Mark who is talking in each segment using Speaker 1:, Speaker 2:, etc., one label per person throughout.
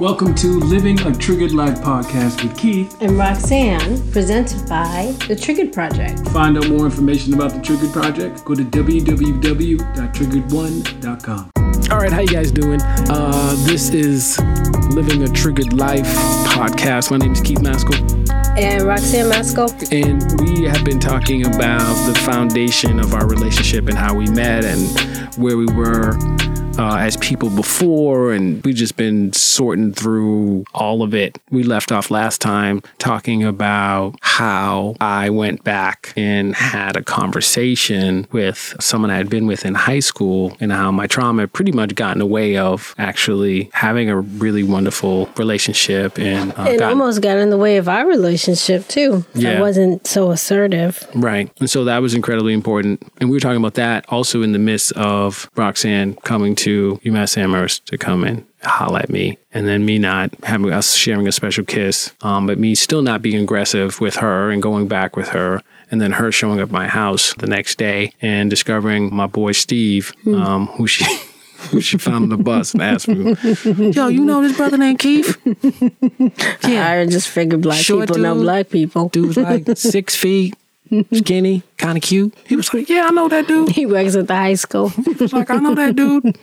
Speaker 1: Welcome to Living a Triggered Life podcast with Keith.
Speaker 2: and Roxanne, presented by The Triggered Project.
Speaker 1: Find out more information about the Triggered Project. Go to www.triggered1.com. All right, how you guys doing? Uh, this is Living a Triggered Life podcast. My name is Keith Maskell,
Speaker 2: And Roxanne Maskell.
Speaker 1: and we have been talking about the foundation of our relationship and how we met and where we were uh, as people before, and we've just been sorting through all of it. We left off last time talking about how I went back and had a conversation with someone I had been with in high school, and how my trauma had pretty much got in the way of actually having a really wonderful relationship and uh,
Speaker 2: It
Speaker 1: got-
Speaker 2: almost got in the way of our relationship, too.
Speaker 1: Yeah.
Speaker 2: I wasn't so assertive.
Speaker 1: Right. And so that was incredibly important. And we were talking about that also in the midst of Roxanne coming to UMass Amherst to come and holla at me. And then me not having us sharing a special kiss, um, but me still not being aggressive with her and going back with her. And then her showing up at my house the next day and discovering my boy Steve, um, who she she found on the bus and asked me, Yo, you know this brother named Keith?
Speaker 2: Yeah, I just figured black
Speaker 1: Short
Speaker 2: people know black people.
Speaker 1: Dude was like six feet, skinny, kind of cute. He was like, Yeah, I know that dude.
Speaker 2: He works at the high school.
Speaker 1: was like, I know that dude.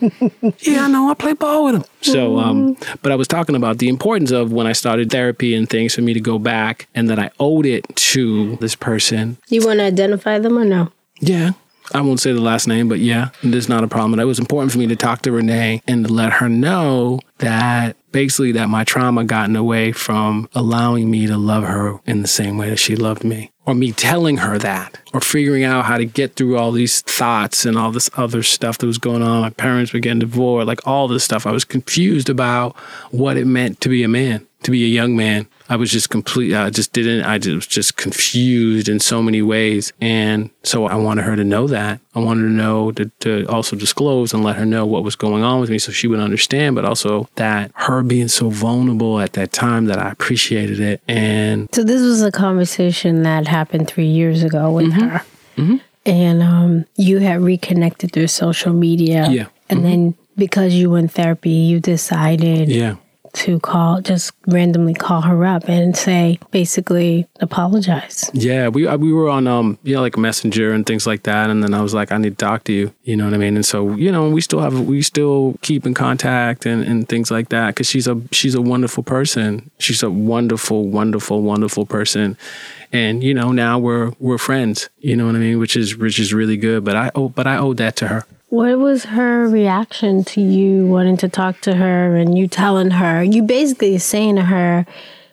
Speaker 1: Yeah, I know. I play ball with him. So, um, but I was talking about the importance of when I started therapy and things for me to go back and that I owed it to this person.
Speaker 2: You want to identify them or no?
Speaker 1: Yeah. I won't say the last name, but yeah, there's not a problem. And it was important for me to talk to Renee and to let her know that basically that my trauma got in the way from allowing me to love her in the same way that she loved me. Or me telling her that, or figuring out how to get through all these thoughts and all this other stuff that was going on. My parents were getting divorced, like all this stuff. I was confused about what it meant to be a man, to be a young man. I was just complete. I just didn't. I just was just confused in so many ways, and so I wanted her to know that. I wanted her to know to, to also disclose and let her know what was going on with me, so she would understand. But also that her being so vulnerable at that time, that I appreciated it, and
Speaker 2: So this was a conversation that happened three years ago with
Speaker 1: Mm-hmm.
Speaker 2: her. And um, you had reconnected through social media.
Speaker 1: Yeah.
Speaker 2: And then because you were in therapy, you decided
Speaker 1: yeah,
Speaker 2: to call, just randomly call her up and say, basically, apologize.
Speaker 1: Yeah, we uh, we were on um you know like Messenger and things like that, and then I was like, I need to talk to you. You know what I mean? And so you know we still have we still keep in contact and, and things like that because she's a she's a wonderful person. She's a wonderful, wonderful, wonderful person, and you know now we're we're friends. You know what I mean? Which is which is really good. But I oh but I owe that to her.
Speaker 2: What was her reaction to you wanting to talk to her and you telling her, you basically saying to her,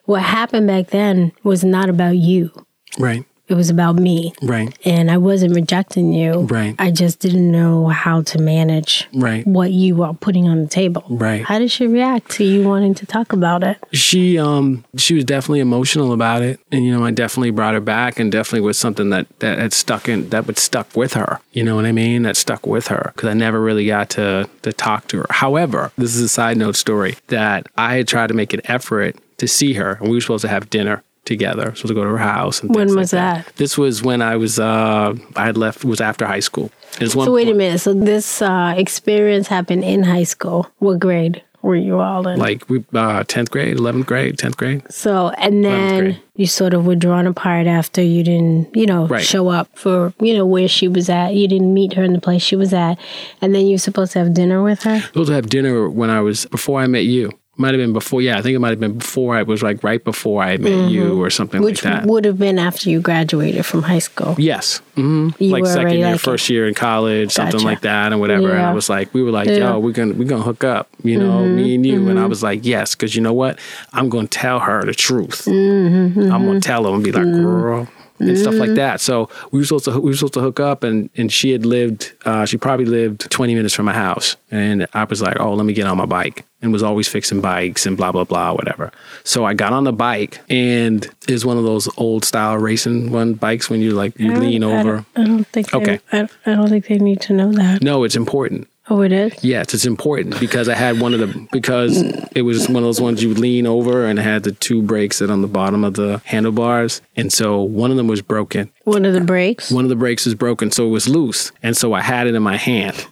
Speaker 2: what happened back then was not about you,
Speaker 1: Right,
Speaker 2: it was about me.
Speaker 1: right,
Speaker 2: And I wasn't rejecting you.
Speaker 1: Right.
Speaker 2: I just didn't know how to manage
Speaker 1: right.
Speaker 2: what you were putting on the table.
Speaker 1: Right.
Speaker 2: How did she react to you wanting to talk about it?
Speaker 1: she um she was definitely emotional about it and you know i definitely brought her back and definitely was something that that had stuck in that would stuck with her you know what i mean that stuck with her because i never really got to to talk to her however this is a side note story that i had tried to make an effort to see her and we were supposed to have dinner together supposed to go to her house and
Speaker 2: When was
Speaker 1: like
Speaker 2: that?
Speaker 1: this was when i was uh i had left was after high school it was one
Speaker 2: So wait a minute. So this uh, experience happened in high school. What grade were you all in?
Speaker 1: like we uh 10th grade 11th grade 10th grade
Speaker 2: So, and then you sort of were drawn apart after you didn't, you know,
Speaker 1: Right.
Speaker 2: show up for, you know, where she was at. You didn't meet her in the place she was at. And then you're supposed to have dinner with her.
Speaker 1: supposed to have dinner when I was before I met you. Might have been before. Yeah, I think it might have been before. I was like right before I met you or something
Speaker 2: Mm-hmm. Which
Speaker 1: like that.
Speaker 2: would have been after you graduated from high school.
Speaker 1: yes, hmm
Speaker 2: You
Speaker 1: like second year,
Speaker 2: like
Speaker 1: first year in college, something like that, and whatever. And I was like, we were like,
Speaker 2: Yeah. Mm-hmm.
Speaker 1: yo, we're gonna we're gonna hook up, you know, me and you. And I was like, yes, because you know what, I'm gonna tell her the truth.
Speaker 2: Mm-hmm,
Speaker 1: I'm gonna tell her and be like, girl. And stuff like that. So we were supposed to we were supposed to hook up, and and she had lived. Uh, she probably lived 20 minutes from my house, and I was like, oh, let me get on my bike, and was always fixing bikes and blah blah blah whatever. So I got on the bike, and it's one of those old style racing one bikes when you like you lean
Speaker 2: I
Speaker 1: over.
Speaker 2: don't, I don't think.
Speaker 1: Okay.
Speaker 2: They, I, I don't think they need to know that.
Speaker 1: No, it's important.
Speaker 2: Oh, it is.
Speaker 1: Yes, it's important because I had one of the because it was one of those ones you lean over and it had the two brakes that on the bottom of the handlebars, and so one of them was broken.
Speaker 2: One of the brakes.
Speaker 1: One of the brakes was broken, so it was loose, and so I had it in my hand,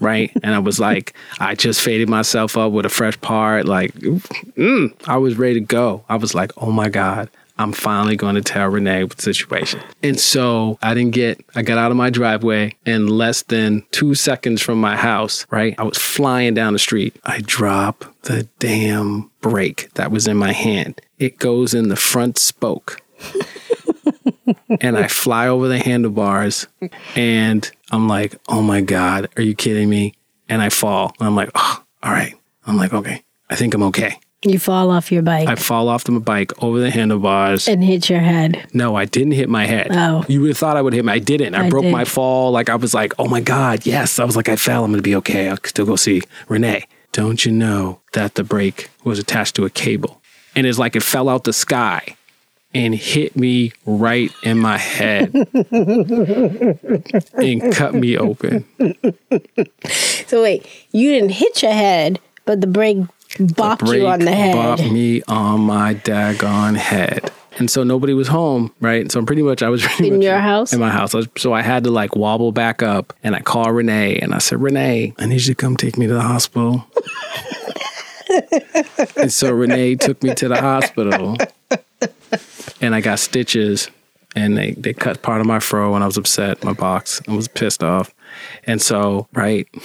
Speaker 1: right? And I was like, I just faded myself up with a fresh part. Like, mm, I was ready to go. I was like, oh my God, I'm finally going to tell Renee the situation. And so I didn't get, I got out of my driveway in less than two seconds from my house, right? I was flying down the street. I drop the damn brake that was in my hand. It goes in the front spoke. and I fly over the handlebars and I'm like, oh my God, are you kidding me? And I fall. And I'm like, oh, all right. I'm like, okay, I think I'm okay.
Speaker 2: You fall off your bike
Speaker 1: I fall off the bike over the handlebars.
Speaker 2: and hit your head.
Speaker 1: No, I didn't hit my head.
Speaker 2: Oh.
Speaker 1: You would have thought I would hit my I didn't. I,
Speaker 2: I
Speaker 1: broke
Speaker 2: did.
Speaker 1: my fall. Like I was like, oh my God, yes. I was like, I fell. I'm gonna be okay. I'll still go see Renee. Don't you know that the brake was attached to a cable? And it's like it fell out the sky and hit me right in my head and cut me open.
Speaker 2: So wait, you didn't hit your head, but the brake bopped
Speaker 1: Brake
Speaker 2: you on the head.
Speaker 1: bopped me on my daggone head. And so nobody was home, right? So I'm pretty much I was
Speaker 2: In your house?
Speaker 1: In my house. I was- So I had to like wobble back up and I called Renee and I said, Renee, I need you to come take me to the hospital. and so Renee took me to the hospital and I got stitches and they, they cut part of my fro and I was upset, my box. I was pissed off. And so, right.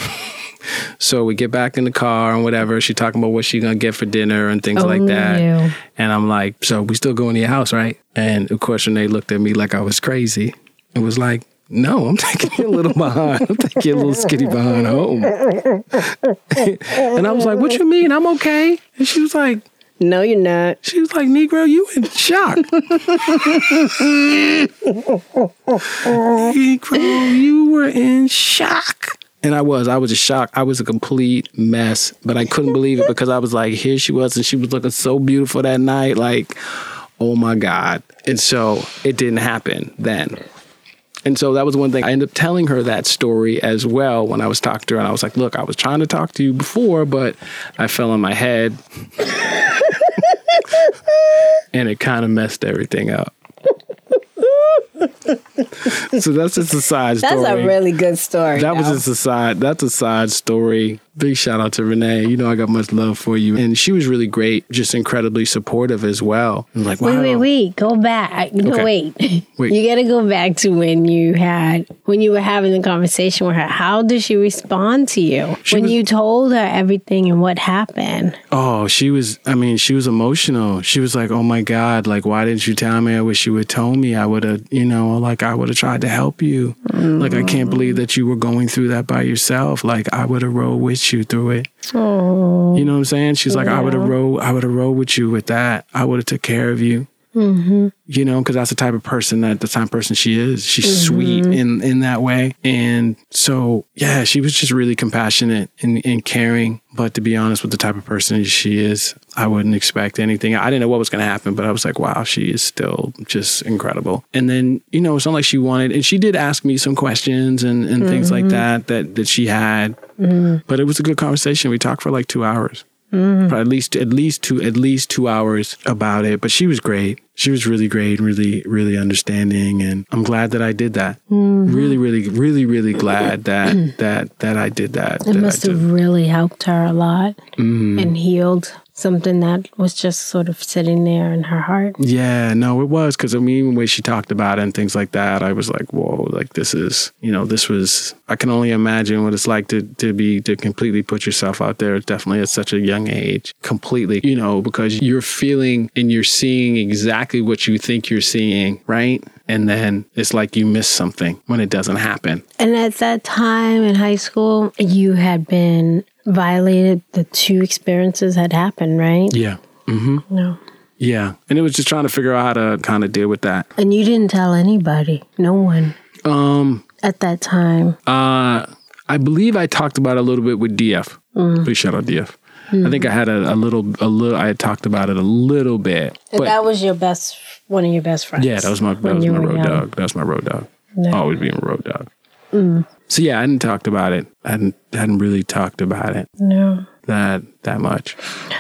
Speaker 1: So we get back in the car and whatever. She talking about what she gonna get for dinner and things like oh, that.
Speaker 2: no.
Speaker 1: And I'm like, so we still going to your house, right? And of course, Renee looked at me like I was crazy. It was like, no, I'm taking you a little behind. I'm taking you a little skinny behind home. and I was like, what you mean? I'm okay. And she was like,
Speaker 2: No, you're not.
Speaker 1: she was like, Negro, you in shock. Negro, you were in shock. And I was. I was a shock. I was a complete mess. But I couldn't believe it because I was like, here she was, and she was looking so beautiful that night. Like, oh my God. And so it didn't happen then. And so that was one thing. I ended up telling her that story as well when I was talking to her. And I was like, look, I was trying to talk to you before, but I fell on my head. and it kind of messed everything up. so that's just a side
Speaker 2: That's
Speaker 1: story.
Speaker 2: That's a really good story.
Speaker 1: that was just a side. That's a side story. Big shout out to Renee. You know I got much love for you, and she was really great. Just incredibly supportive as well. I'm like, wow.
Speaker 2: Wait, wait, wait. Go back. No,
Speaker 1: Okay.
Speaker 2: wait.
Speaker 1: Wait.
Speaker 2: You got to go back to when you had, when you were having the conversation with her. How did she respond to you?
Speaker 1: She
Speaker 2: when
Speaker 1: was-
Speaker 2: you told her everything and what happened?
Speaker 1: Oh, she was. I mean, she was emotional. She was like, "Oh my God! Like, why didn't you tell me? I wish you would told me. I would have, you know, like I would have tried to help you. Like, I can't believe that you were going through that by yourself. Like, I would have rode with you through it.
Speaker 2: Oh,
Speaker 1: You know what I'm saying? She's like, I would have rode. I would have rode with you with that. I would have took care of you. Mm-hmm. You know, because that's the type of person that the type of person she is. She's mm-hmm. sweet in in that way, and so yeah, she was just really compassionate and, and caring. But to be honest, with the type of person she is, I wouldn't expect anything. I didn't know what was going to happen, but I was like, wow, she is still just incredible. And then you know, it's not like she wanted, and she did ask me some questions and and things like mm-hmm. that that that she had. But it was a good conversation. We talked for like two hours. For at least at least two at least two hours about it. But she was great. She was really great, really, really understanding, and I'm glad that I did that. Really, really, really, really glad that that that I did that.
Speaker 2: it
Speaker 1: that
Speaker 2: must have really helped her a lot
Speaker 1: Mm-hmm.
Speaker 2: and healed something that was just sort of sitting there in her heart.
Speaker 1: Yeah, no, it was because I mean, even way she talked about it and things like that, I was like, whoa, like this is, you know, this was. I can only imagine what it's like to to be to completely put yourself out there. Definitely at such a young age, completely, you know, because you're feeling and you're seeing exactly what you think you're seeing, right? And then it's like you miss something when it doesn't happen.
Speaker 2: And at that time in high school, you had been violated. The two experiences had happened, right?
Speaker 1: Yeah. Mm-hmm.
Speaker 2: No.
Speaker 1: Yeah. And it was just trying to figure out how to kind of deal with that.
Speaker 2: And you didn't tell anybody, no one
Speaker 1: Um,
Speaker 2: at that time.
Speaker 1: Uh, I believe I talked about it a little bit with DF. Big shout out DF. I think I had a, a little, a little. I had talked about it a little bit,
Speaker 2: And
Speaker 1: but
Speaker 2: that was your best, one of your best friends.
Speaker 1: yeah, that was my that was my road
Speaker 2: young.
Speaker 1: dog. That was my road dog.
Speaker 2: Yeah.
Speaker 1: Always being a road dog. So yeah, I hadn't talked about it. I hadn't hadn't really talked about it
Speaker 2: No.
Speaker 1: that that much.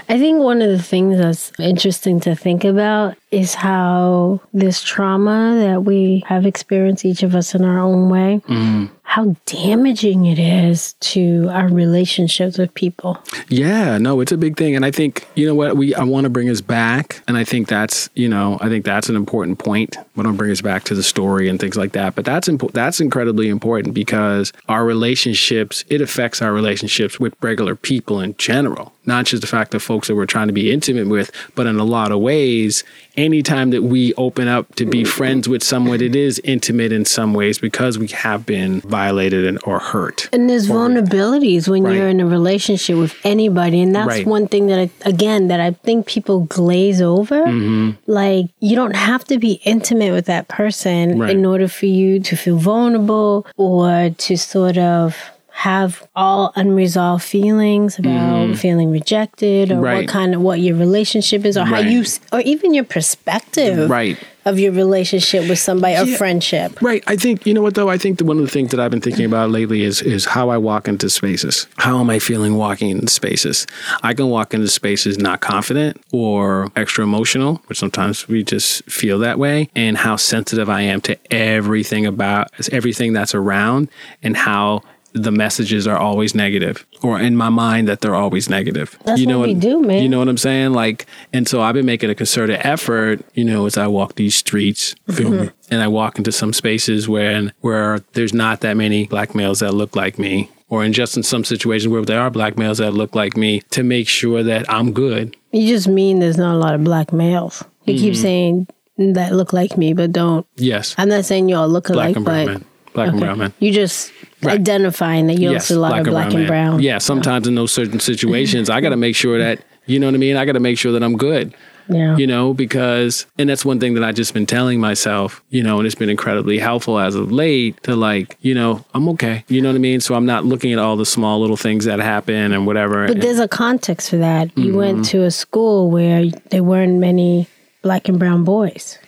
Speaker 2: I think one of the things that's interesting to think about is how this trauma that we have experienced, each of us in our own way, mm. how damaging it is to our relationships with people.
Speaker 1: Yeah, no, it's a big thing, and I think you know what we I want to bring us back, and I think that's you know I think that's an important point. We don't bring us back to the story and things like that, but that's impo- that's incredibly important because our relationships it affects our relationships with regular people in general, not just the fact of folks that we're trying to be intimate with, but in a lot of ways, anytime that we open up to be friends with someone, it is intimate in some ways because we have been violated and, or hurt.
Speaker 2: And there's vulnerabilities when
Speaker 1: Right.
Speaker 2: you're in a relationship with anybody. And that's
Speaker 1: Right.
Speaker 2: one thing that I, again, that I think people glaze over.
Speaker 1: Mm-hmm.
Speaker 2: Like, you don't have to be intimate with that person
Speaker 1: Right.
Speaker 2: in order for you to feel vulnerable or to sort of have all unresolved feelings about mm-hmm. feeling rejected or.
Speaker 1: Right.
Speaker 2: what kind of what your relationship is or how you or even your perspective
Speaker 1: Right.
Speaker 2: of your relationship with somebody or friendship
Speaker 1: Right. I think you know what though. I think that one of the things that I've been thinking about lately is is how I walk into spaces. How am I feeling walking into spaces? I can walk into spaces not confident or extra emotional, which sometimes we just feel that way, and how sensitive I am to everything about everything that's around, and how the messages are always negative, or in my mind that they're always negative.
Speaker 2: That's
Speaker 1: you know
Speaker 2: what we do, man.
Speaker 1: You know what I'm saying? Like, and so I've been making a concerted effort, you know, as I walk these streets, feel
Speaker 2: Mm-hmm.
Speaker 1: me, and I walk into some spaces where where there's not that many black males that look like me, or in just in some situations where there are black males that look like me, to make sure that I'm good.
Speaker 2: You just mean there's not a lot of black males. You keep
Speaker 1: Mm-hmm.
Speaker 2: saying that look like me, but don't.
Speaker 1: Yes,
Speaker 2: I'm not saying y'all look alike, but
Speaker 1: men, black and brown men.
Speaker 2: you just
Speaker 1: Right.
Speaker 2: identifying that you don't see a lot of black and
Speaker 1: men.
Speaker 2: brown.
Speaker 1: Yeah, sometimes in those certain situations, I got to make sure that you know what I mean. I got to make sure that I'm good.
Speaker 2: Yeah.
Speaker 1: you know, because, and that's one thing that I just been telling myself, you know, and it's been incredibly helpful as of late to like, you know, I'm okay. You know what I mean? So I'm not looking at all the small little things that happen and whatever.
Speaker 2: But there's a context for that. You
Speaker 1: Mm-hmm.
Speaker 2: went to a school where there weren't many black and brown boys.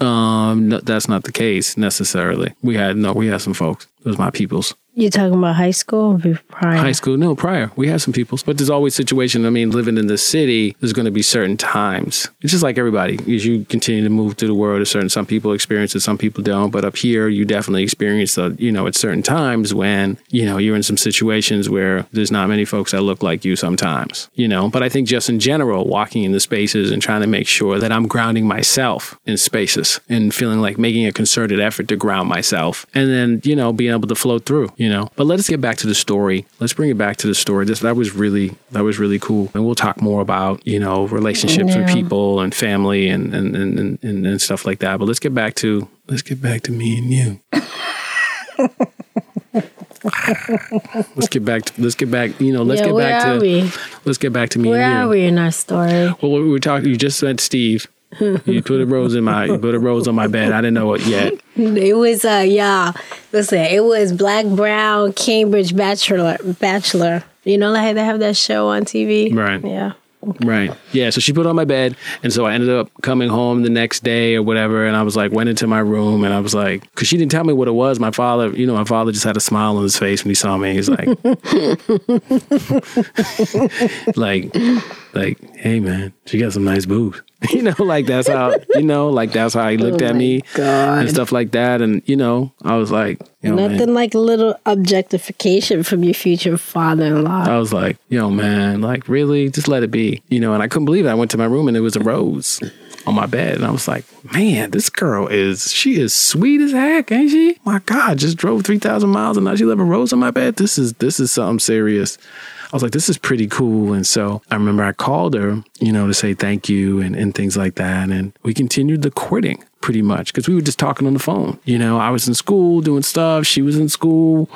Speaker 1: Um, no, that's not the case necessarily. We had, no, we had some folks. Those my peoples.
Speaker 2: You're talking about high school or prior?
Speaker 1: High school, no, prior. We have some people, but there's always situation. I mean, living in the city, there's going to be certain times. It's just like everybody. As you continue to move through the world, a certain some people experience it, some people don't. But up here, you definitely experience the, you know, at certain times when you know you're in some situations where there's not many folks that look like you sometimes. You know, but I think just in general, walking in the spaces and trying to make sure that I'm grounding myself in spaces and feeling like making a concerted effort to ground myself, and then you know being able to flow through. You know, but let's get back to the story. Let's bring it back to the story. This that was really that was really cool, and we'll talk more about you know relationships with people and family and and, and and and stuff like that. But let's get back to let's get back to me and you. let's get back to let's get back you know let's
Speaker 2: yeah,
Speaker 1: get
Speaker 2: where
Speaker 1: back
Speaker 2: are
Speaker 1: to
Speaker 2: we?
Speaker 1: let's get back to me
Speaker 2: Where
Speaker 1: and you.
Speaker 2: are we in our story?
Speaker 1: Well, we were talking. You just said Steve. You put a rose in my you put a rose on my bed. I didn't know it yet.
Speaker 2: It was uh yeah. Listen, it was Black Brown Cambridge Bachelor Bachelor. You know like they have that show on TV?
Speaker 1: Right.
Speaker 2: Yeah.
Speaker 1: Right. Yeah. So she put it on my bed, and so I ended up coming home the next day or whatever, and I was like, went into my room, and I was like, because she didn't tell me what it was. My father, you know, my father just had a smile on his face when he saw me. He's like, like, like, hey man, she got some nice boobs. You know, like that's how you know, like that's how he oh looked
Speaker 2: Oh
Speaker 1: at me
Speaker 2: God.
Speaker 1: and stuff like that, and you know, I was like, you know, man.
Speaker 2: Nothing like a little objectification from your future father in law.
Speaker 1: I was like, yo, man, like, really? Just let it be. You know, and I couldn't believe it. I went to my room and it was a rose on my bed. And I was like, man, this girl is, she is sweet as heck, ain't she? My God, just drove 3,000 miles and now she left a rose on my bed. This is, this is something serious. I was like, this is pretty cool. And so I remember I called her, you know, to say thank you and, and things like that. And we continued the courting pretty much because we were just talking on the phone. You know, I was in school doing stuff, she was in school.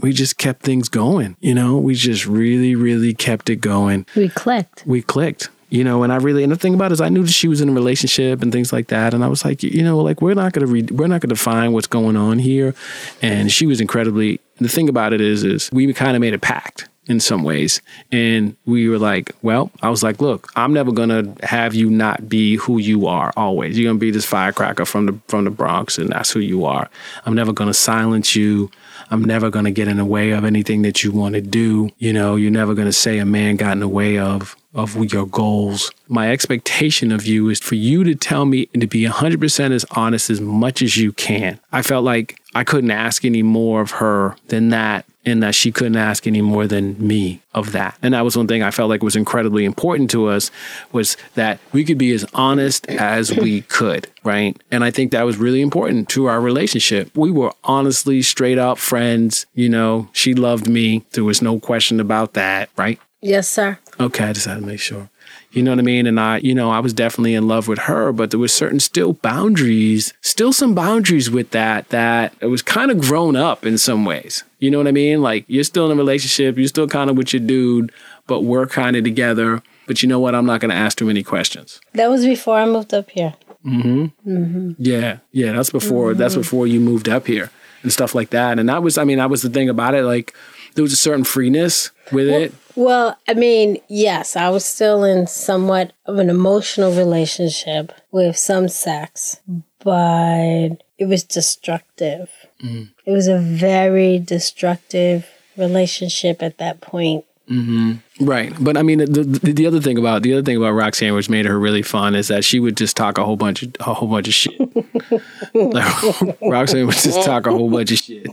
Speaker 1: We just kept things going. You know, we just really, really kept it going.
Speaker 2: we clicked.
Speaker 1: We clicked. You know, and I really and the thing about it is I knew that she was in a relationship and things like that. And I was like, you know, like we're not gonna read we're not gonna define what's going on here. And she was incredibly the thing about it is is we kind of made a pact in some ways. And we were like, well, I was like, look, I'm never gonna have you not be who you are always. You're gonna be this firecracker from the from the Bronx and that's who you are. I'm never gonna silence you. I'm never to get in the way of anything that you want to do. You know, you're never to say a man got in the way of of your goals. My expectation of you is for you to tell me and to be 100% as honest as much as you can. I felt like I couldn't ask any more of her than that and that she couldn't ask any more than me of that. And that was one thing I felt like was incredibly important to us was that we could be as honest as we could, right? And I think that was really important to our relationship. We were honestly straight up friends, you know, she loved me. There was no question about that, right?
Speaker 2: Yes, sir.
Speaker 1: Okay, I just had to make sure. You know what I mean? And I, you know, I was definitely in love with her, but there were certain still boundaries, still some boundaries with that that it was kind of grown up in some ways. You know what I mean? Like you're still in a relationship, you're still kind of with your dude, but we're kind of together. But you know what? I'm not going to ask too many questions.
Speaker 2: That was before I moved up here.
Speaker 1: Mm-hmm. Mm-hmm. Yeah, yeah. That's before. Mm-hmm. That's before you moved up here and stuff like that. And that was, I mean, that was the thing about it. Like there was a certain freeness with
Speaker 2: well,
Speaker 1: it.
Speaker 2: Well, I mean, yes, I was still in somewhat of an emotional relationship with some sex, but it was destructive. Mm. It was a very destructive relationship at that point.
Speaker 1: Mm-hmm. Right, but I mean, the, the, the other thing about the other thing about Roxanne, which made her really fun, is that she would just talk a whole bunch of a whole bunch of shit. like, Roxanne would just talk a whole bunch of shit.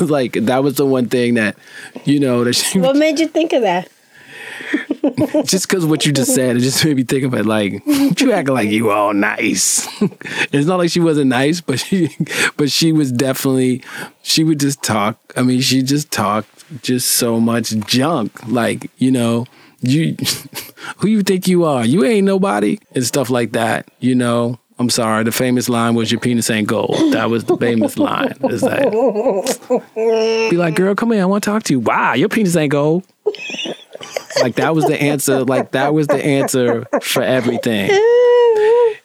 Speaker 1: like that was the one thing that, you know, that she.
Speaker 2: What made you think of that?
Speaker 1: just because what you just said, it just made me think of it. Like you acting like you all nice. it's not like she wasn't nice, but she, but she was definitely. She would just talk. I mean, she just talked just so much junk. Like you know, you who you think you are? You ain't nobody and stuff like that. You know. I'm sorry. The famous line was "Your penis ain't gold." That was the famous line. Is that be like, girl, come here. I want to talk to you. Wow, your penis ain't gold. Like that was the answer. Like that was the answer for everything.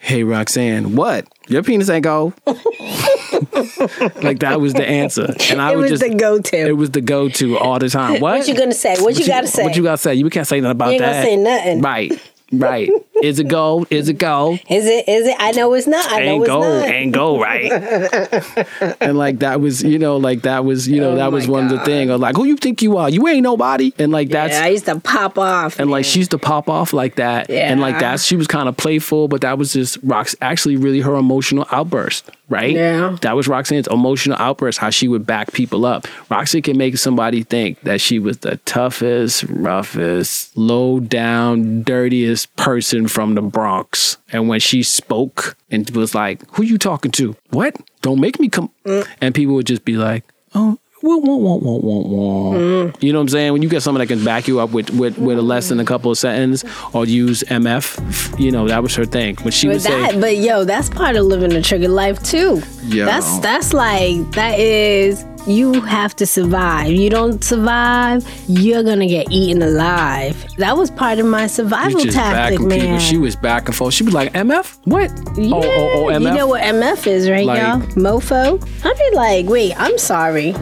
Speaker 1: Hey Roxanne, what? Your penis ain't go. like that was the answer, and I
Speaker 2: it
Speaker 1: was
Speaker 2: just
Speaker 1: the
Speaker 2: go-to.
Speaker 1: It was the go-to all the time. What?
Speaker 2: What you gonna say? What, what you, gotta say?
Speaker 1: What you gotta say? You can't say nothing about
Speaker 2: you ain't
Speaker 1: that.
Speaker 2: Gonna say nothing.
Speaker 1: Right. Right. Is it gold? Is it gold?
Speaker 2: Is it? Is it? I know it's not. I know
Speaker 1: ain't
Speaker 2: it's
Speaker 1: gold.
Speaker 2: not.
Speaker 1: Ain't gold, right? and like that was, you know, like that was, you know,
Speaker 2: Oh
Speaker 1: that was one of the
Speaker 2: God.
Speaker 1: things. Or like, who you think you are? You ain't nobody. And like that's
Speaker 2: yeah, I used to pop off.
Speaker 1: and like she used to pop off like that Yeah. and like that she was kind of playful but that was just rox actually really her emotional outburst right
Speaker 2: Yeah.
Speaker 1: that was roxanne's emotional outburst how she would back people up roxanne can make somebody think that she was the toughest roughest low down dirtiest person from the bronx and when she spoke and was like who you talking to what don't make me come mm. and people would just be like oh wah, wah, wah, wah, wah, wah. Mm. You know what I'm saying? When you get someone that can back you up with, with, with a less than a couple of sentences or use MF, you know, that was her thing. When she
Speaker 2: But
Speaker 1: would
Speaker 2: that,
Speaker 1: say,
Speaker 2: but yo, that's part of living a triggered life too.
Speaker 1: Yeah.
Speaker 2: That's that's like that is you have to survive. You don't survive, you're gonna get eaten alive. That was part of my survival tactic, man.
Speaker 1: people. She was back and forth. She was like, MF? What?
Speaker 2: yeah,
Speaker 1: Oh, oh, oh, MF?
Speaker 2: You know what MF is, right,
Speaker 1: Like-
Speaker 2: y'all? Mofo. I'd be like, wait, I'm sorry.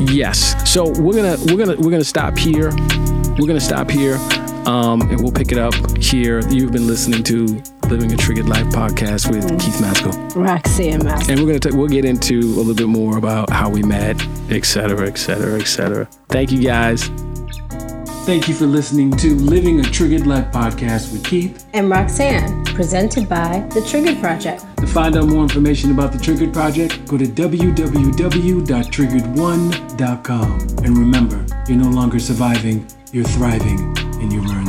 Speaker 1: Yes. So we're gonna we're gonna we're gonna stop here. We're gonna stop here, um, and we'll pick it up here. You've been listening to Living a Triggered Life podcast with Keith Maskell.
Speaker 2: Roxanne Maskell.
Speaker 1: and we're gonna t- we'll get into a little bit more about how we met, et cetera, et cetera, et cetera. Thank you guys. Thank you for listening to Living a Triggered Life podcast with Keith.
Speaker 2: And Roxanne, presented by The Triggered Project.
Speaker 1: To find out more information about the Triggered Project, go to www.triggered1.com. And remember, you're no longer surviving, you're thriving, and you're learning.